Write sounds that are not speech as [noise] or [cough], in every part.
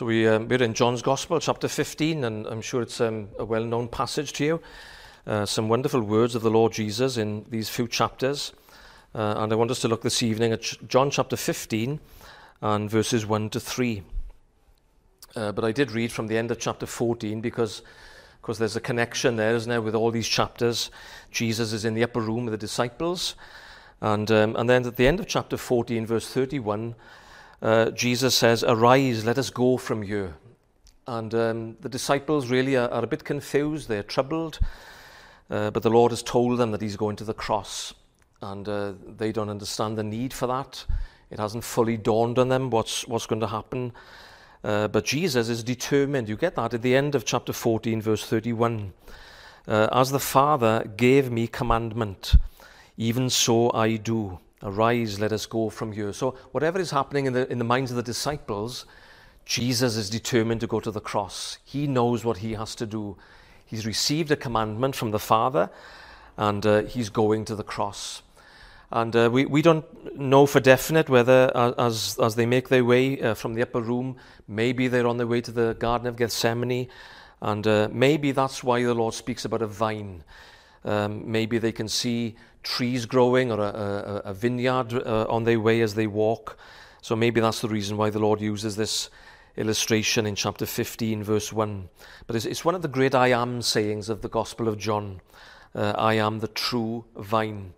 So we, um, we're in John's Gospel, chapter 15, and I'm sure it's um, a well known passage to you. Uh, some wonderful words of the Lord Jesus in these few chapters. Uh, and I want us to look this evening at John chapter 15 and verses 1 to 3. Uh, but I did read from the end of chapter 14 because because there's a connection there, isn't there, with all these chapters. Jesus is in the upper room with the disciples. And, um, and then at the end of chapter 14, verse 31, uh, Jesus says, Arise, let us go from here. And um, the disciples really are, are, a bit confused, they're troubled, uh, but the Lord has told them that He's going to the cross, and uh, they don't understand the need for that. It hasn't fully dawned on them what's, what's going to happen. Uh, but Jesus is determined. You get that at the end of chapter 14, verse 31. Uh, As the Father gave me commandment, even so I do. Arise, let us go from here. So, whatever is happening in the, in the minds of the disciples, Jesus is determined to go to the cross. He knows what he has to do. He's received a commandment from the Father, and uh, he's going to the cross. And uh, we, we don't know for definite whether, uh, as, as they make their way uh, from the upper room, maybe they're on their way to the Garden of Gethsemane. And uh, maybe that's why the Lord speaks about a vine. Um, maybe they can see trees growing or a, a, a vineyard uh, on their way as they walk. So maybe that's the reason why the Lord uses this illustration in chapter 15, verse 1. But it's, it's one of the great I am sayings of the Gospel of John. Uh, I am the true vine.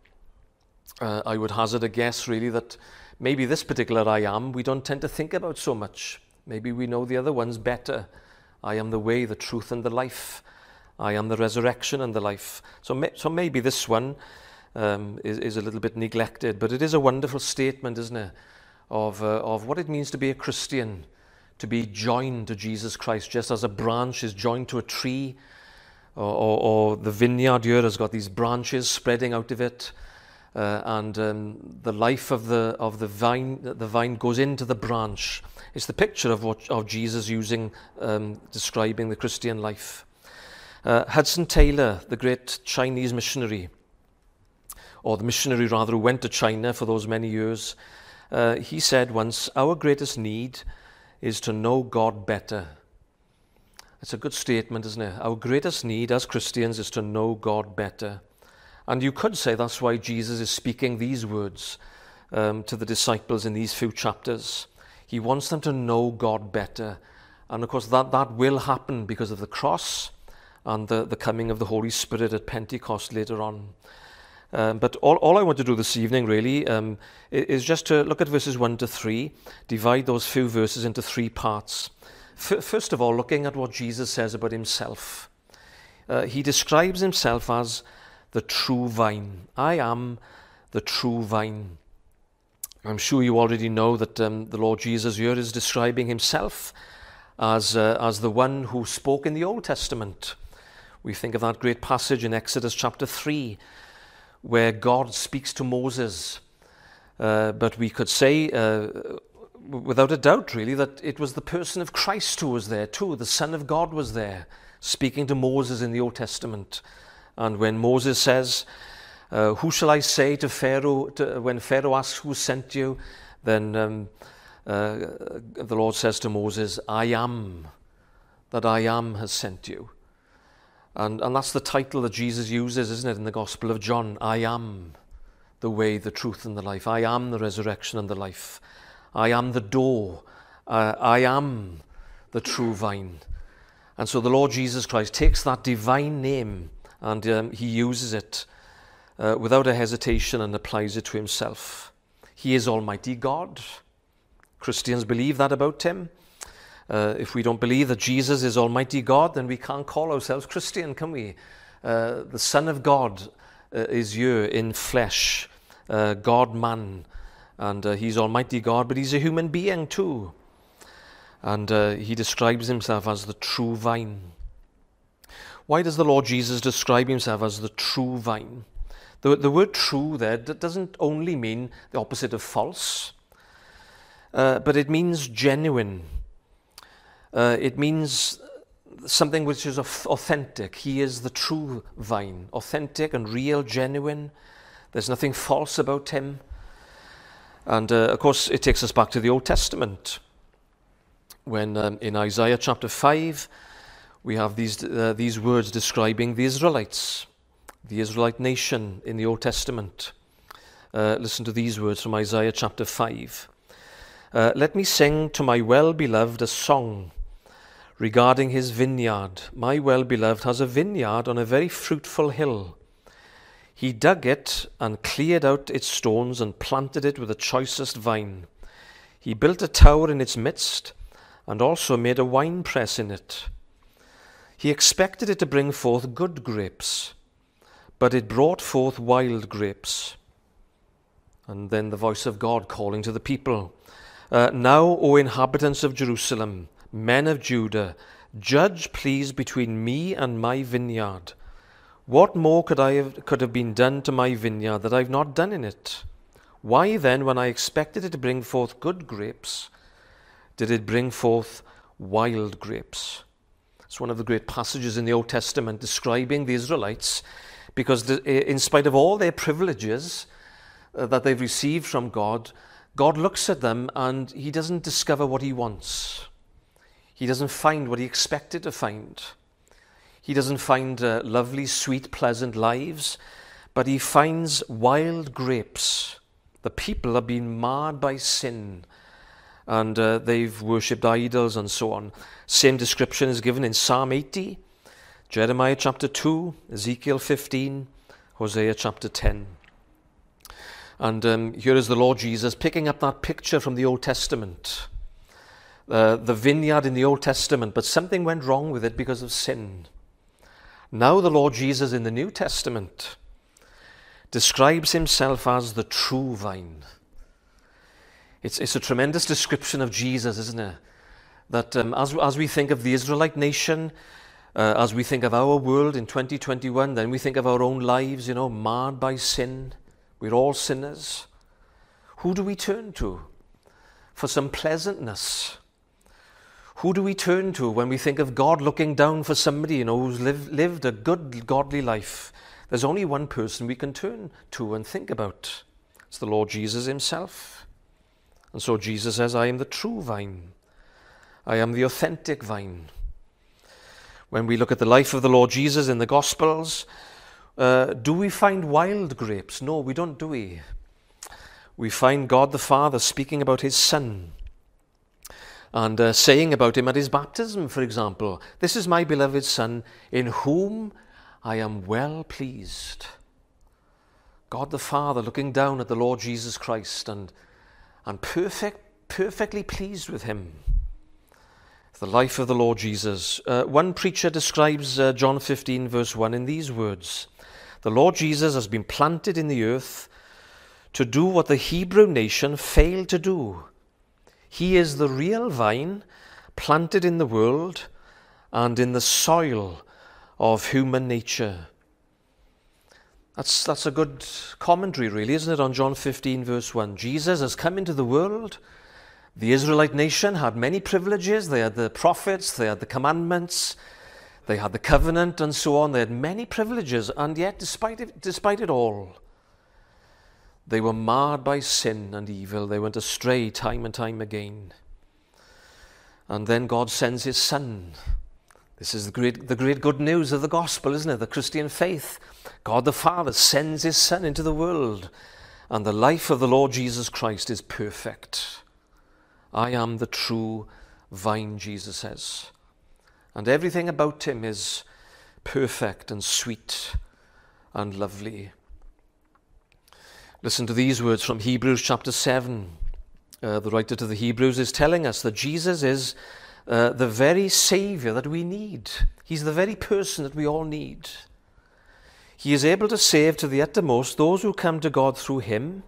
Uh, I would hazard a guess, really, that maybe this particular I am we don't tend to think about so much. Maybe we know the other ones better. I am the way, the truth, and the life. I am the resurrection and the life. So, so maybe this one um, is, is, a little bit neglected. But it is a wonderful statement, isn't it, of, uh, of what it means to be a Christian, to be joined to Jesus Christ, just as a branch is joined to a tree, or, or, or the vineyard here has got these branches spreading out of it. Uh, and um, the life of the of the vine the vine goes into the branch. It's the picture of what of Jesus using um, describing the Christian life. Uh, Hudson Taylor, the great Chinese missionary, or the missionary rather, who went to China for those many years, uh, he said once, Our greatest need is to know God better. It's a good statement, isn't it? Our greatest need as Christians is to know God better. And you could say that's why Jesus is speaking these words um, to the disciples in these few chapters. He wants them to know God better. And of course, that, that will happen because of the cross and the, the coming of the Holy Spirit at Pentecost later on. Um, but all, all I want to do this evening really um, is just to look at verses 1 to 3, divide those few verses into three parts. F- first of all, looking at what Jesus says about himself. Uh, he describes himself as the true vine. I am the true vine. I'm sure you already know that um, the Lord Jesus here is describing himself as, uh, as the one who spoke in the Old Testament. We think of that great passage in Exodus chapter 3 where God speaks to Moses. Uh, but we could say, uh, without a doubt, really, that it was the person of Christ who was there too. The Son of God was there, speaking to Moses in the Old Testament. And when Moses says, uh, Who shall I say to Pharaoh, to, when Pharaoh asks who sent you, then um, uh, the Lord says to Moses, I am, that I am has sent you. And, and that's the title that Jesus uses, isn't it, in the Gospel of John? I am the way, the truth, and the life. I am the resurrection and the life. I am the door. Uh, I am the true vine. And so the Lord Jesus Christ takes that divine name and um, he uses it uh, without a hesitation and applies it to himself. He is Almighty God. Christians believe that about him. Uh, if we don't believe that Jesus is Almighty God, then we can't call ourselves Christian, can we? Uh, the Son of God uh, is you in flesh, uh, God man, and uh, He's Almighty God, but He's a human being too. And He describes Himself as the true vine. Why does the Lord Jesus describe Himself as the true vine? The, the word true there doesn't only mean the opposite of false, but it means genuine uh, it means something which is authentic. He is the true vine, authentic and real, genuine. There's nothing false about him. And uh, of course, it takes us back to the Old Testament, when um, in Isaiah chapter 5 we have these, uh, these words describing the Israelites, the Israelite nation in the Old Testament. Uh, listen to these words from Isaiah chapter 5. Uh, Let me sing to my well beloved a song regarding his vineyard. My well beloved has a vineyard on a very fruitful hill. He dug it and cleared out its stones and planted it with the choicest vine. He built a tower in its midst and also made a wine press in it. He expected it to bring forth good grapes, but it brought forth wild grapes. And then the voice of God calling to the people uh, Now, O inhabitants of Jerusalem, men of Judah, judge, please, between me and my vineyard. What more could, I have, could have been done to my vineyard that I've not done in it? Why then, when I expected it to bring forth good grapes, did it bring forth wild grapes? It's one of the great passages in the Old Testament describing the Israelites because, in spite of all their privileges uh, that they've received from God, God looks at them and He doesn't discover what He wants. He doesn't find what He expected to find. He doesn't find uh, lovely, sweet, pleasant lives, but He finds wild grapes. The people have been marred by sin and uh, they've worshipped idols and so on. Same description is given in Psalm 80, Jeremiah chapter 2, Ezekiel 15, Hosea chapter 10. And um, here is the Lord Jesus picking up that picture from the Old Testament. Uh, the vineyard in the Old Testament, but something went wrong with it because of sin. Now, the Lord Jesus in the New Testament describes himself as the true vine. It's, it's a tremendous description of Jesus, isn't it? That um, as, as we think of the Israelite nation, uh, as we think of our world in 2021, then we think of our own lives, you know, marred by sin. We're all sinners. Who do we turn to for some pleasantness? Who do we turn to when we think of God looking down for somebody, you know, who's lived, lived a good, godly life? There's only one person we can turn to and think about. It's the Lord Jesus himself. And so Jesus says, I am the true vine. I am the authentic vine. When we look at the life of the Lord Jesus in the Gospels, uh, do we find wild grapes? No, we don't, do we? We find God the Father speaking about his Son and uh, saying about him at his baptism, for example, This is my beloved Son, in whom I am well pleased. God the Father looking down at the Lord Jesus Christ and and perfect, perfectly pleased with him. The life of the Lord Jesus. Uh, one preacher describes uh, John 15, verse 1, in these words The Lord Jesus has been planted in the earth to do what the Hebrew nation failed to do. He is the real vine planted in the world and in the soil of human nature. That's, that's a good commentary, really, isn't it, on John 15, verse 1. Jesus has come into the world. The Israelite nation had many privileges. They had the prophets, they had the commandments, they had the covenant, and so on. They had many privileges, and yet, despite it, despite it all, they were marred by sin and evil. They went astray time and time again. And then God sends his Son. This is the great, the great good news of the gospel, isn't it? The Christian faith. God the Father sends his Son into the world, and the life of the Lord Jesus Christ is perfect. I am the true vine, Jesus says. And everything about him is perfect and sweet and lovely. Listen to these words from Hebrews chapter 7. Uh, the writer to the Hebrews is telling us that Jesus is uh, the very Savior that we need. He's the very person that we all need. He is able to save to the uttermost those who come to God through him,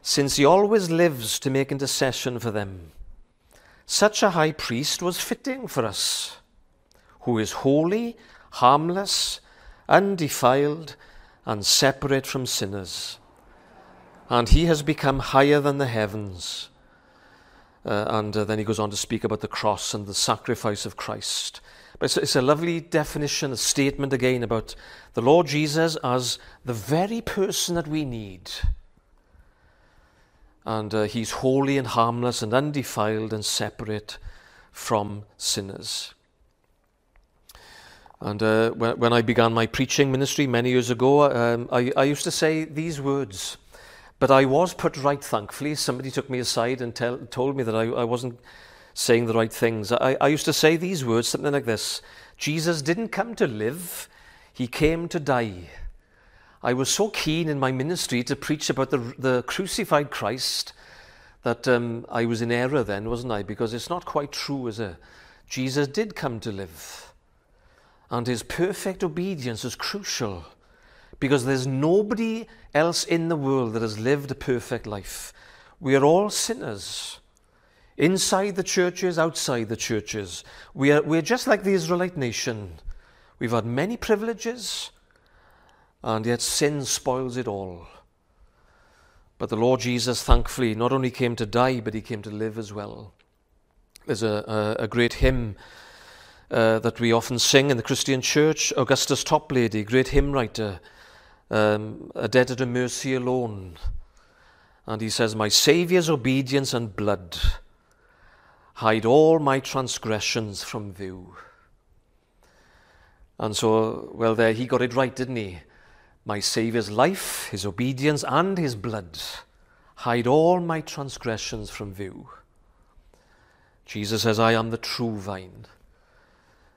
since he always lives to make intercession for them. Such a high priest was fitting for us, who is holy, harmless, undefiled, and separate from sinners. And he has become higher than the heavens. Uh, and uh, then he goes on to speak about the cross and the sacrifice of Christ. But it's, it's a lovely definition, a statement again about the Lord Jesus as the very person that we need. And uh, he's holy and harmless and undefiled and separate from sinners. And uh, when, when, I began my preaching ministry many years ago, um, I, I, used to say these words. But I was put right, thankfully. Somebody took me aside and tell, told me that I, I wasn't saying the right things. I, I used to say these words, something like this Jesus didn't come to live, he came to die. I was so keen in my ministry to preach about the, the crucified Christ that um, I was in error then, wasn't I? Because it's not quite true, is it? Jesus did come to live. And his perfect obedience is crucial because there's nobody else in the world that has lived a perfect life. We are all sinners. Inside the churches, outside the churches. We are, we're just like the Israelite nation. We've had many privileges, and yet sin spoils it all. But the Lord Jesus, thankfully, not only came to die, but he came to live as well. There's a, a, a great hymn uh, that we often sing in the Christian church. Augustus Toplady, great hymn writer, um, a debtor to mercy alone. And he says, My Saviour's obedience and blood hide all my transgressions from view. And so, well, there he got it right, didn't he? My Saviour's life, his obedience, and his blood hide all my transgressions from view. Jesus says, I am the true vine.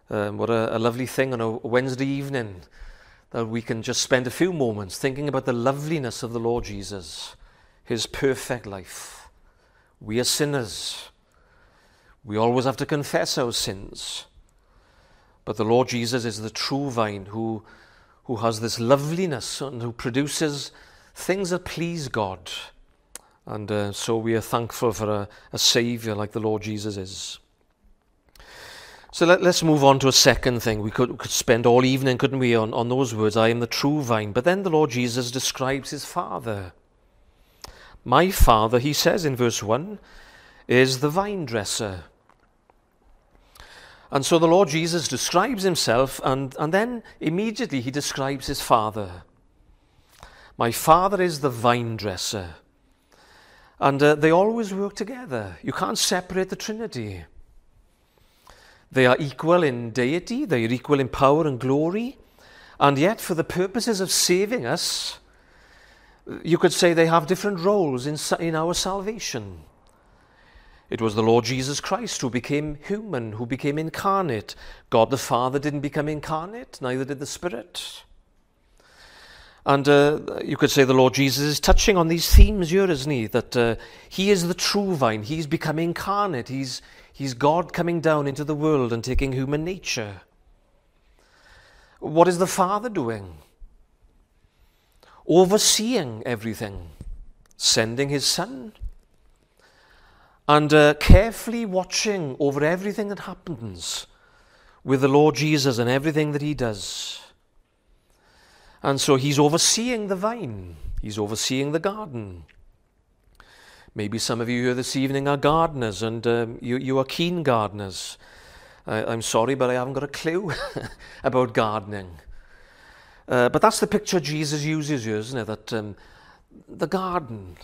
Um, what a, a lovely thing on a Wednesday evening that we can just spend a few moments thinking about the loveliness of the Lord Jesus, his perfect life. We are sinners. We always have to confess our sins. But the Lord Jesus is the true vine who, who has this loveliness and who produces things that please God. And uh, so we are thankful for a, a Saviour like the Lord Jesus is. So let, us move on to a second thing. We could, could spend all evening, couldn't we, on, on those words, I am the true vine. But then the Lord Jesus describes his Father. My Father, he says in verse 1, is the vine dresser. And so the Lord Jesus describes himself, and, and then immediately he describes his Father. My Father is the vine dresser. And uh, they always work together. You can't separate the Trinity. They are equal in deity, they are equal in power and glory, and yet, for the purposes of saving us, you could say they have different roles in, in our salvation. It was the Lord Jesus Christ who became human, who became incarnate. God the Father didn't become incarnate, neither did the Spirit. And uh, you could say the Lord Jesus is touching on these themes here, isn't he? That uh, he is the true vine, he's become incarnate, he's, He's God coming down into the world and taking human nature. What is the Father doing? Overseeing everything, sending His Son, and uh, carefully watching over everything that happens with the Lord Jesus and everything that He does. And so He's overseeing the vine, He's overseeing the garden. Maybe some of you here this evening are gardeners and um, you, you are keen gardeners. I, I'm sorry, but I haven't got a clue [laughs] about gardening. Uh, but that's the picture Jesus uses here, isn't it? That um, the garden,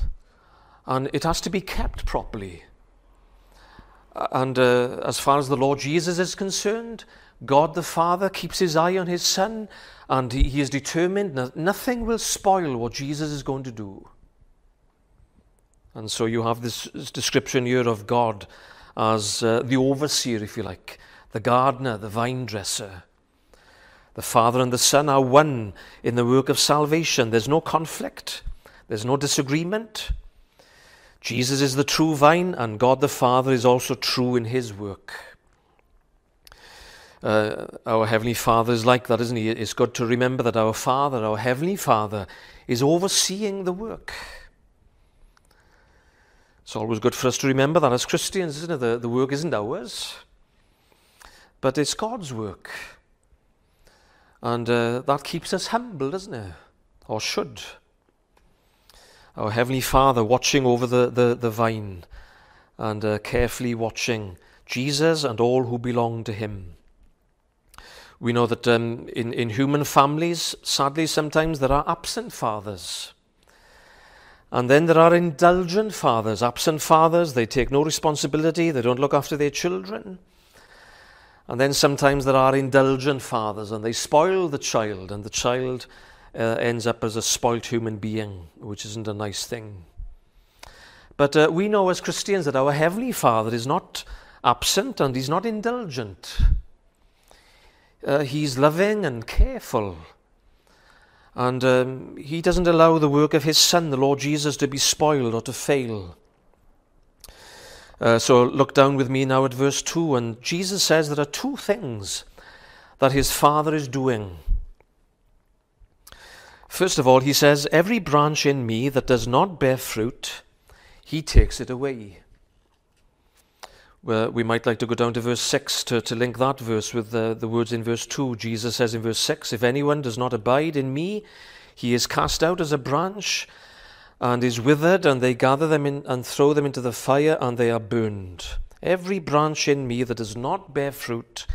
and it has to be kept properly. And uh, as far as the Lord Jesus is concerned, God the Father keeps his eye on his Son, and he, he is determined that nothing will spoil what Jesus is going to do. And so you have this description here of God as uh, the overseer, if you like, the gardener, the vine dresser. The Father and the Son are one in the work of salvation. There's no conflict, there's no disagreement. Jesus is the true vine, and God the Father is also true in his work. Uh, our Heavenly Father is like that, isn't he? It's good to remember that our Father, our Heavenly Father, is overseeing the work. It's always good for us to remember that as Christians, isn't it? The, the work isn't ours, but it's God's work. And uh, that keeps us humble, doesn't it? Or should. Our Heavenly Father watching over the, the, the vine and uh, carefully watching Jesus and all who belong to Him. We know that um, in, in human families, sadly, sometimes there are absent fathers. And then there are indulgent fathers, absent fathers. They take no responsibility, they don't look after their children. And then sometimes there are indulgent fathers and they spoil the child, and the child uh, ends up as a spoilt human being, which isn't a nice thing. But uh, we know as Christians that our Heavenly Father is not absent and He's not indulgent. Uh, he's loving and careful. And um, He doesn't allow the work of His Son, the Lord Jesus, to be spoiled or to fail. Uh, so look down with me now at verse 2, and Jesus says there are two things that his Father is doing. First of all, he says, Every branch in me that does not bear fruit, he takes it away. Well, we might like to go down to verse 6 to, to link that verse with the, the words in verse 2. Jesus says in verse 6 If anyone does not abide in me, he is cast out as a branch and is withered, and they gather them in and throw them into the fire, and they are burned. Every branch in me that does not bear fruit,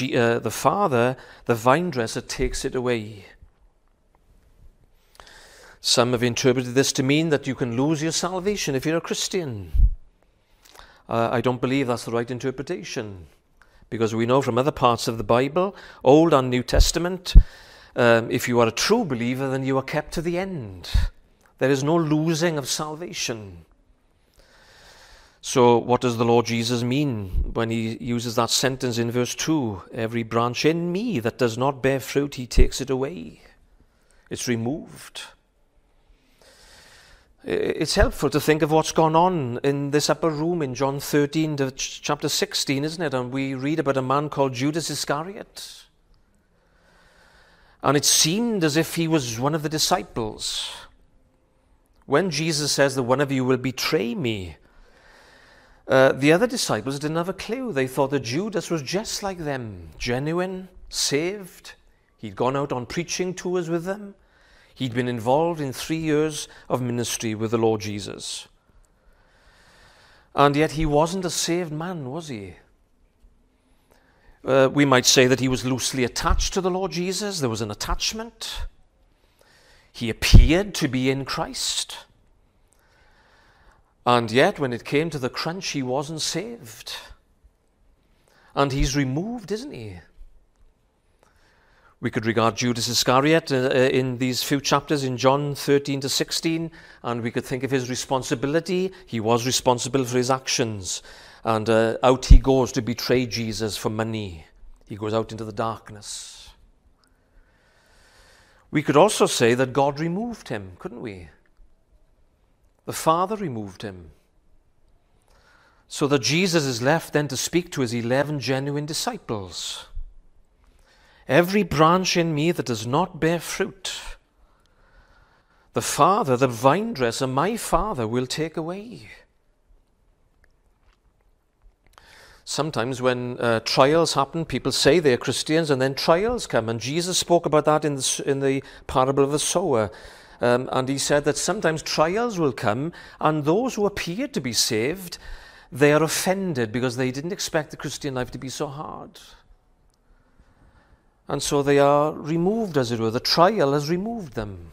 uh, the Father, the vine dresser, takes it away. Some have interpreted this to mean that you can lose your salvation if you're a Christian. Uh, I don't believe that's the right interpretation because we know from other parts of the Bible, Old and New Testament, um, if you are a true believer, then you are kept to the end. There is no losing of salvation. So, what does the Lord Jesus mean when he uses that sentence in verse 2? Every branch in me that does not bear fruit, he takes it away. It's removed. It's helpful to think of what's gone on in this upper room in John 13 to chapter 16, isn't it? And we read about a man called Judas Iscariot. And it seemed as if he was one of the disciples. When Jesus says that one of you will betray me, uh, the other disciples didn't have a clue. They thought that Judas was just like them, genuine, saved. He'd gone out on preaching tours with them. He'd been involved in three years of ministry with the Lord Jesus. And yet he wasn't a saved man, was he? Uh, we might say that he was loosely attached to the Lord Jesus. There was an attachment. He appeared to be in Christ. And yet, when it came to the crunch, he wasn't saved. And he's removed, isn't he? We could regard Judas Iscariot uh, uh, in these few chapters in John 13 to 16, and we could think of his responsibility. He was responsible for his actions. And uh, out he goes to betray Jesus for money. He goes out into the darkness. We could also say that God removed him, couldn't we? The Father removed him. So that Jesus is left then to speak to his 11 genuine disciples. Every branch in me that does not bear fruit, the Father, the vine dresser, my Father, will take away. Sometimes when uh, trials happen, people say they're Christians and then trials come. And Jesus spoke about that in the, in the parable of the sower. Um, and he said that sometimes trials will come, and those who appear to be saved, they are offended because they didn't expect the Christian life to be so hard. And so they are removed, as it were. The trial has removed them.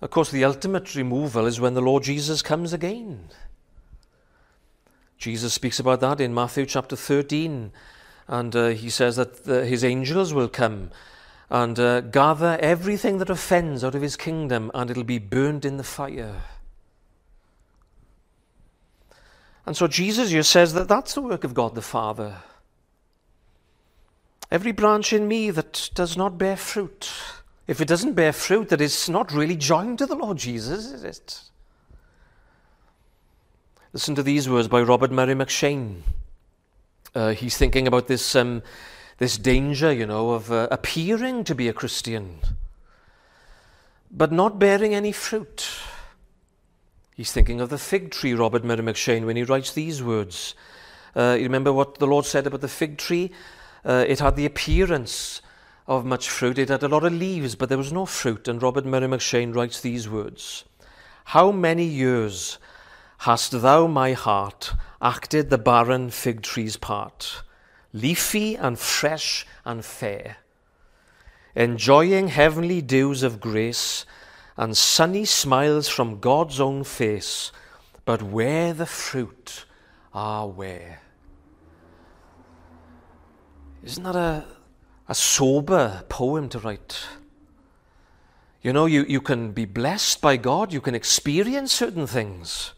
Of course, the ultimate removal is when the Lord Jesus comes again. Jesus speaks about that in Matthew chapter 13, and uh, he says that the, his angels will come and uh, gather everything that offends out of his kingdom, and it'll be burned in the fire. And so Jesus here says that that's the work of God the Father. Every branch in me that does not bear fruit, if it doesn't bear fruit, that is not really joined to the Lord Jesus, is it? Listen to these words by Robert Murray M'Cheyne. Uh, he's thinking about this, um, this danger, you know, of uh, appearing to be a Christian, but not bearing any fruit. He's thinking of the fig tree, Robert Murray M'Cheyne, when he writes these words. Uh, you remember what the Lord said about the fig tree? Uh, it had the appearance of much fruit. It had a lot of leaves, but there was no fruit. And Robert Murray M'Cheyne writes these words How many years hast thou, my heart, acted the barren fig tree's part, leafy and fresh and fair, enjoying heavenly dews of grace and sunny smiles from God's own face, but where the fruit are where. Isn't that a, a sober poem to write? You know, you, you can be blessed by God, you can experience certain things.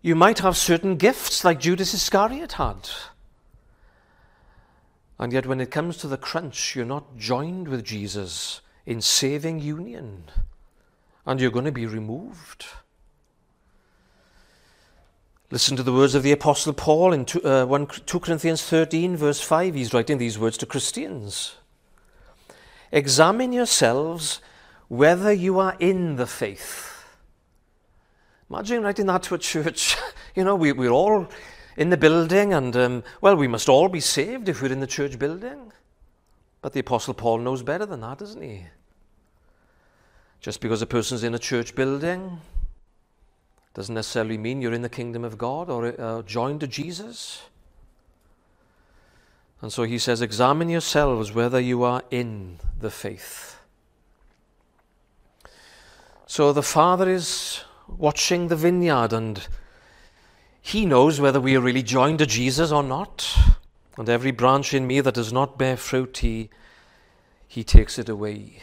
You might have certain gifts like Judas Iscariot had. And yet, when it comes to the crunch, you're not joined with Jesus in saving union, and you're going to be removed. Listen to the words of the Apostle Paul in 2, uh, 1, 2 Corinthians 13, verse 5. He's writing these words to Christians Examine yourselves whether you are in the faith. Imagine writing that to a church. [laughs] you know, we, we're all in the building, and, um, well, we must all be saved if we're in the church building. But the Apostle Paul knows better than that, doesn't he? Just because a person's in a church building doesn't necessarily mean you're in the kingdom of God or uh, joined to Jesus. And so he says, Examine yourselves whether you are in the faith. So the Father is watching the vineyard and he knows whether we are really joined to Jesus or not. And every branch in me that does not bear fruit, he, he takes it away.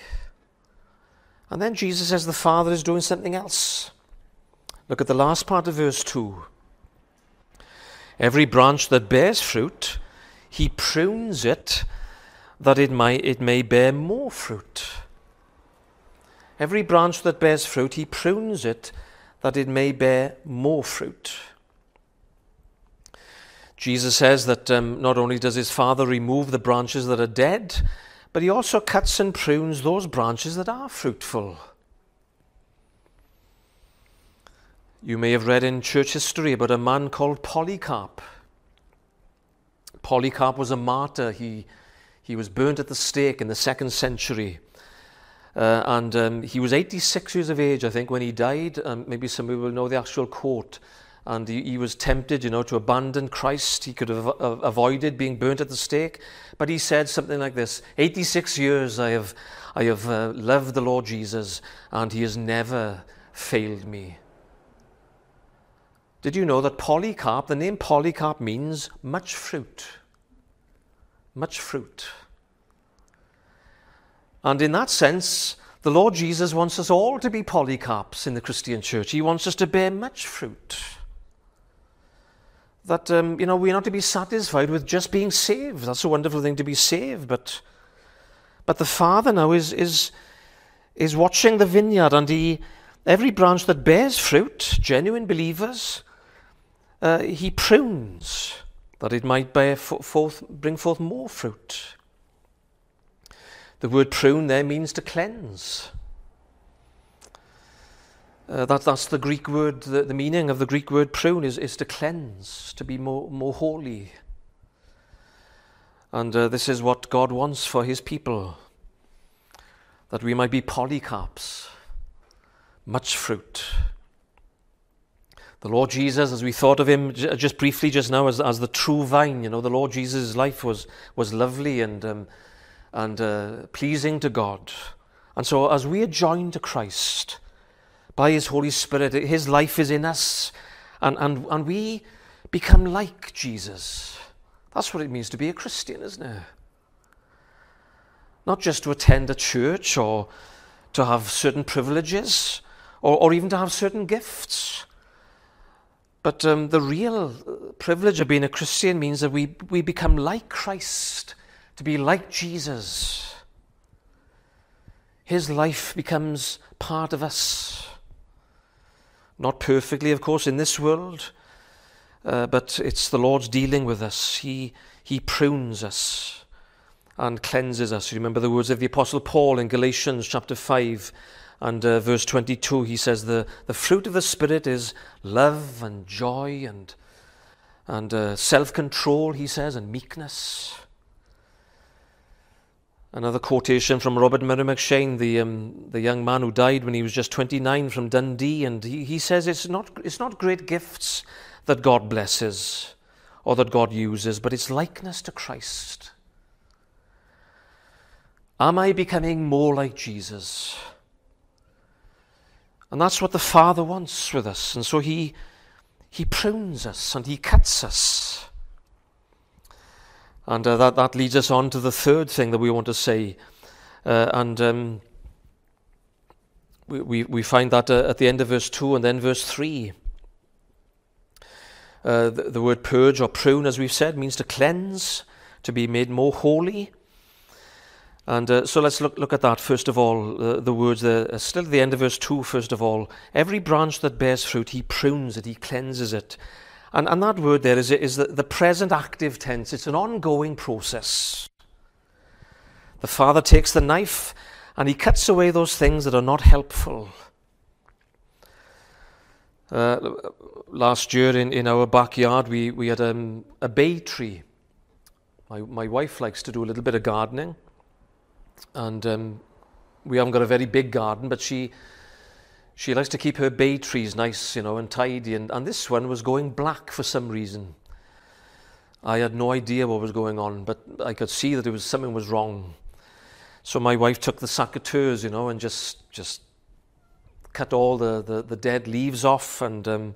And then Jesus says the Father is doing something else. Look at the last part of verse 2. Every branch that bears fruit, he prunes it that it, might, it may bear more fruit. Every branch that bears fruit, he prunes it that it may bear more fruit. Jesus says that um, not only does his Father remove the branches that are dead, but he also cuts and prunes those branches that are fruitful. You may have read in church history about a man called Polycarp. Polycarp was a martyr. He, he was burnt at the stake in the second century. Uh, and um, he was 86 years of age, I think, when he died. Um, maybe some people will know the actual quote and he, he, was tempted, you know, to abandon Christ. He could have avoided being burnt at the stake, but he said something like this: "86 years I have, I have uh, loved the Lord Jesus, and He has never failed me." Did you know that Polycarp, the name Polycarp means much fruit? Much fruit. And in that sense, the Lord Jesus wants us all to be Polycarps in the Christian church. He wants us to bear much fruit that um, you know we're not to be satisfied with just being saved. That's a wonderful thing to be saved, but but the Father now is is is watching the vineyard, and he every branch that bears fruit, genuine believers, uh, he prunes that it might bear forth, bring forth more fruit. The word prune there means to cleanse. Uh, that, that's the Greek word, the, the meaning of the Greek word prune is, is to cleanse, to be more, more holy. And uh, this is what God wants for his people that we might be polycarps, much fruit. The Lord Jesus, as we thought of him just briefly just now, as, as the true vine, you know, the Lord Jesus' life was, was lovely and, um, and uh, pleasing to God. And so, as we are joined to Christ, by His Holy Spirit. His life is in us, and, and, and we become like Jesus. That's what it means to be a Christian, isn't it? Not just to attend a church or to have certain privileges or, or even to have certain gifts. But um, the real privilege of being a Christian means that we, we become like Christ, to be like Jesus. His life becomes part of us. Not perfectly, of course, in this world, uh, but it's the Lord's dealing with us. He, he prunes us and cleanses us. You remember the words of the Apostle Paul in Galatians chapter 5 and uh, verse 22. He says, the, the fruit of the Spirit is love and joy and, and uh, self control, he says, and meekness. Another quotation from Robert Murray M'Cheyne, the, um, the young man who died when he was just 29 from Dundee, and he, he says it's not, it's not great gifts that God blesses or that God uses, but it's likeness to Christ. Am I becoming more like Jesus? And that's what the Father wants with us. And so he, he prunes us and he cuts us. And uh, that, that leads us on to the third thing that we want to say. Uh, and um, we, we, we find that uh, at the end of verse 2 and then verse 3. Uh, the, the word purge or prune, as we've said, means to cleanse, to be made more holy. And uh, so let's look, look at that first of all. Uh, the words there, uh, still at the end of verse 2, first of all. Every branch that bears fruit, he prunes it, he cleanses it. And, and that word there is, is the, the present active tense. It's an ongoing process. The Father takes the knife and he cuts away those things that are not helpful. Uh, last year in, in our backyard, we, we had um, a bay tree. My, my wife likes to do a little bit of gardening and um, we haven't got a very big garden, but she she likes to keep her bay trees nice, you know, and tidy. And, and this one was going black for some reason. I had no idea what was going on, but I could see that it was something was wrong. So my wife took the secateurs, you know, and just just cut all the, the, the dead leaves off and um,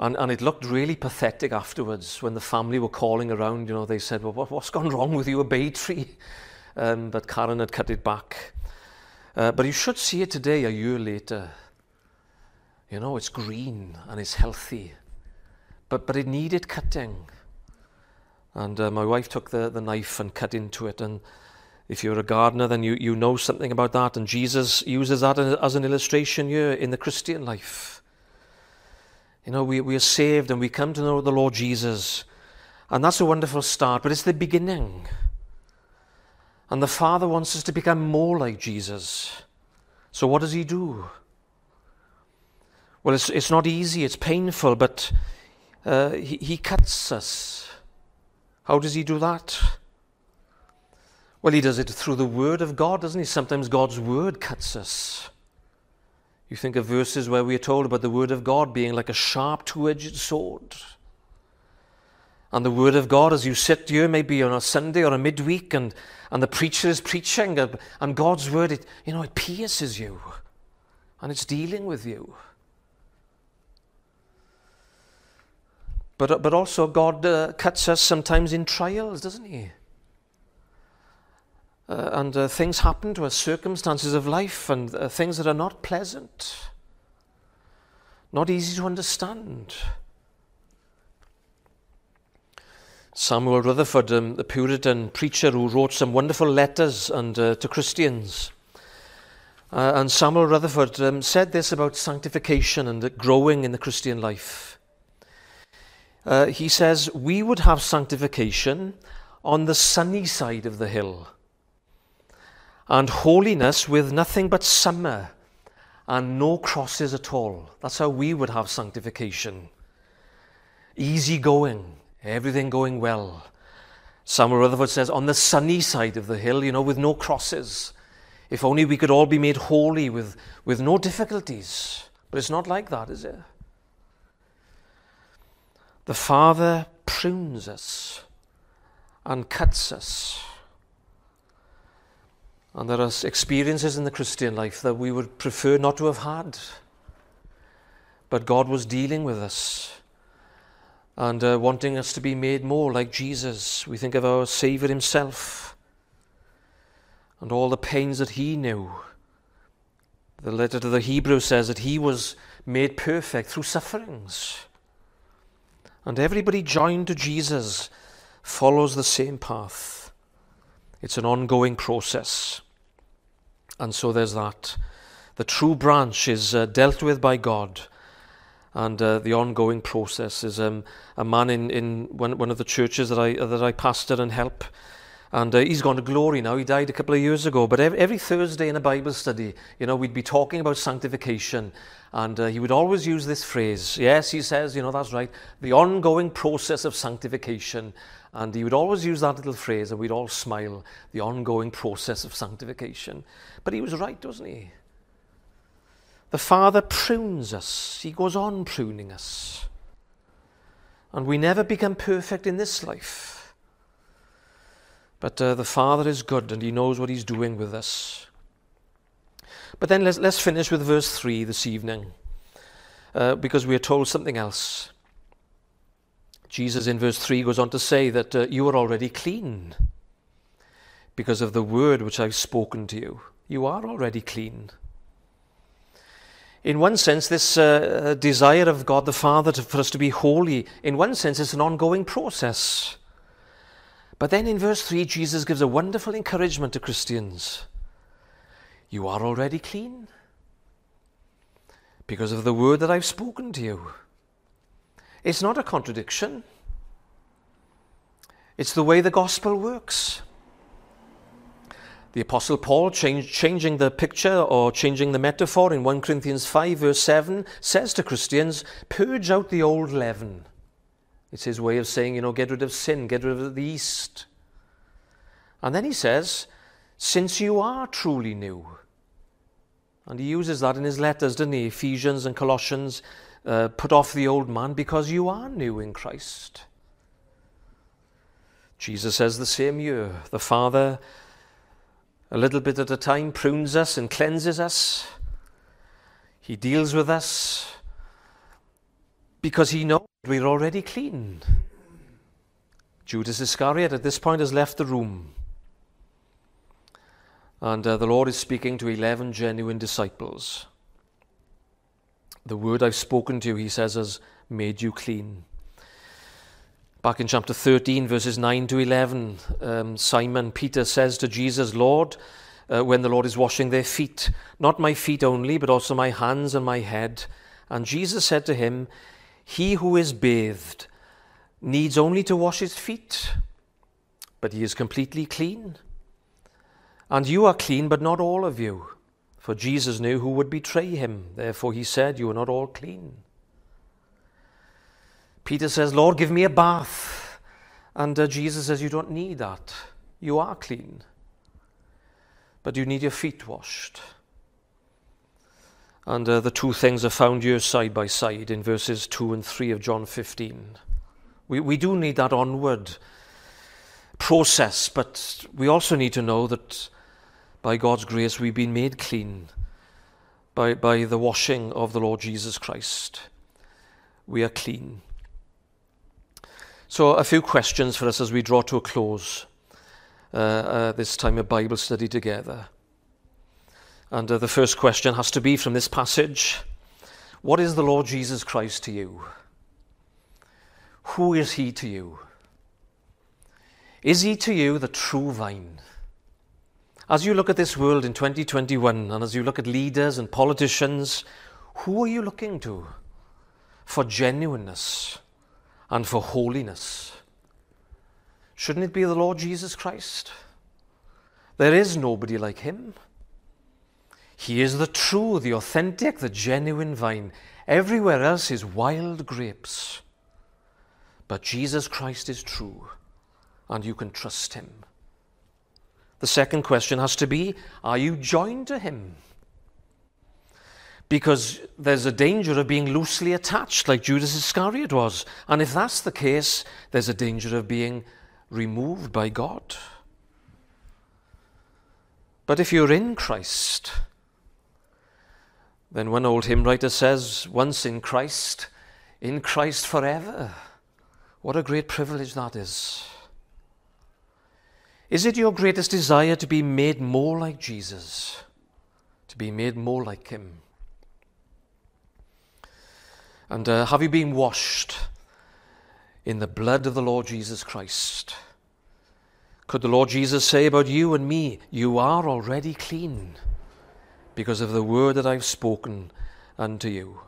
and, and it looked really pathetic afterwards when the family were calling around. You know, they said, "Well, what, what's gone wrong with you, a bay tree?" Um, but Karen had cut it back. Uh, but you should see it today, a year later. You know, it's green and it's healthy, but, but it needed cutting. And uh, my wife took the, the knife and cut into it. And if you're a gardener, then you, you know something about that. And Jesus uses that as an illustration here in the Christian life. You know, we, we are saved and we come to know the Lord Jesus. And that's a wonderful start, but it's the beginning. And the Father wants us to become more like Jesus. So, what does He do? Well, it's, it's not easy, it's painful, but uh, he, he cuts us. How does He do that? Well, He does it through the Word of God, doesn't He? Sometimes God's Word cuts us. You think of verses where we are told about the Word of God being like a sharp two edged sword. And the Word of God, as you sit here, maybe on a Sunday or a midweek, and, and the preacher is preaching, and God's Word, it, you know, it pierces you, and it's dealing with you. But, but also, God uh, cuts us sometimes in trials, doesn't He? Uh, and uh, things happen to us, circumstances of life, and uh, things that are not pleasant, not easy to understand. Samuel Rutherford, um, the Puritan preacher who wrote some wonderful letters and, uh, to Christians. Uh, and Samuel Rutherford um, said this about sanctification and growing in the Christian life. Uh, he says, We would have sanctification on the sunny side of the hill, and holiness with nothing but summer and no crosses at all. That's how we would have sanctification. Easy going everything going well. Samuel Rutherford says, on the sunny side of the hill, you know, with no crosses. If only we could all be made holy with, with no difficulties. But it's not like that, is it? The Father prunes us and cuts us. And there are experiences in the Christian life that we would prefer not to have had. But God was dealing with us and uh, wanting us to be made more like Jesus. We think of our Saviour Himself and all the pains that He knew. The letter to the Hebrews says that He was made perfect through sufferings. And everybody joined to Jesus follows the same path. It's an ongoing process. And so there's that. The true branch is uh, dealt with by God and uh, the ongoing process is um, a man in, in one, one of the churches that I, that I pastor and help. And uh, he's gone to glory now. He died a couple of years ago. But every, every Thursday in a Bible study, you know, we'd be talking about sanctification. And uh, he would always use this phrase. Yes, he says, you know, that's right. The ongoing process of sanctification. And he would always use that little phrase, and we'd all smile. The ongoing process of sanctification. But he was right, wasn't he? The Father prunes us, He goes on pruning us. And we never become perfect in this life. But uh, the Father is good and He knows what He's doing with us. But then let's, let's finish with verse 3 this evening, uh, because we are told something else. Jesus in verse 3 goes on to say that uh, you are already clean because of the word which I've spoken to you. You are already clean. In one sense, this uh, desire of God the Father to, for us to be holy, in one sense, it's an ongoing process. But then in verse 3, Jesus gives a wonderful encouragement to Christians. You are already clean because of the word that I've spoken to you. It's not a contradiction, it's the way the gospel works. The Apostle Paul, change, changing the picture or changing the metaphor in 1 Corinthians 5, verse 7, says to Christians, Purge out the old leaven. It's his way of saying, you know, get rid of sin, get rid of the yeast. And then he says, Since you are truly new. And he uses that in his letters, doesn't he? Ephesians and Colossians, uh, put off the old man because you are new in Christ. Jesus says the same year. The Father, a little bit at a time, prunes us and cleanses us. He deals with us because he knows we're already clean. Judas Iscariot at this point has left the room. And uh, the Lord is speaking to 11 genuine disciples. The word I've spoken to you, he says, has made you clean. Back in chapter 13, verses 9 to 11, um, Simon Peter says to Jesus, Lord, uh, when the Lord is washing their feet, not my feet only, but also my hands and my head. And Jesus said to him, He who is bathed needs only to wash his feet, but he is completely clean. And you are clean, but not all of you. For Jesus knew who would betray him. Therefore he said, You are not all clean. Peter says, Lord, give me a bath. And uh, Jesus says, You don't need that. You are clean. But you need your feet washed. And uh, the two things are found here side by side in verses 2 and 3 of John 15. We, we do need that onward process, but we also need to know that by God's grace, we've been made clean by, by the washing of the Lord Jesus Christ. We are clean. So, a few questions for us as we draw to a close uh, uh, this time of Bible study together. And uh, the first question has to be from this passage What is the Lord Jesus Christ to you? Who is he to you? Is he to you the true vine? As you look at this world in 2021 and as you look at leaders and politicians, who are you looking to for genuineness and for holiness? Shouldn't it be the Lord Jesus Christ? There is nobody like him. He is the true, the authentic, the genuine vine. Everywhere else is wild grapes. But Jesus Christ is true, and you can trust him. The second question has to be Are you joined to Him? Because there's a danger of being loosely attached, like Judas Iscariot was. And if that's the case, there's a danger of being removed by God. But if you're in Christ, then one old hymn writer says, Once in Christ, in Christ forever. What a great privilege that is. Is it your greatest desire to be made more like Jesus? To be made more like Him? And uh, have you been washed in the blood of the Lord Jesus Christ? Could the Lord Jesus say about you and me, You are already clean because of the word that I've spoken unto you?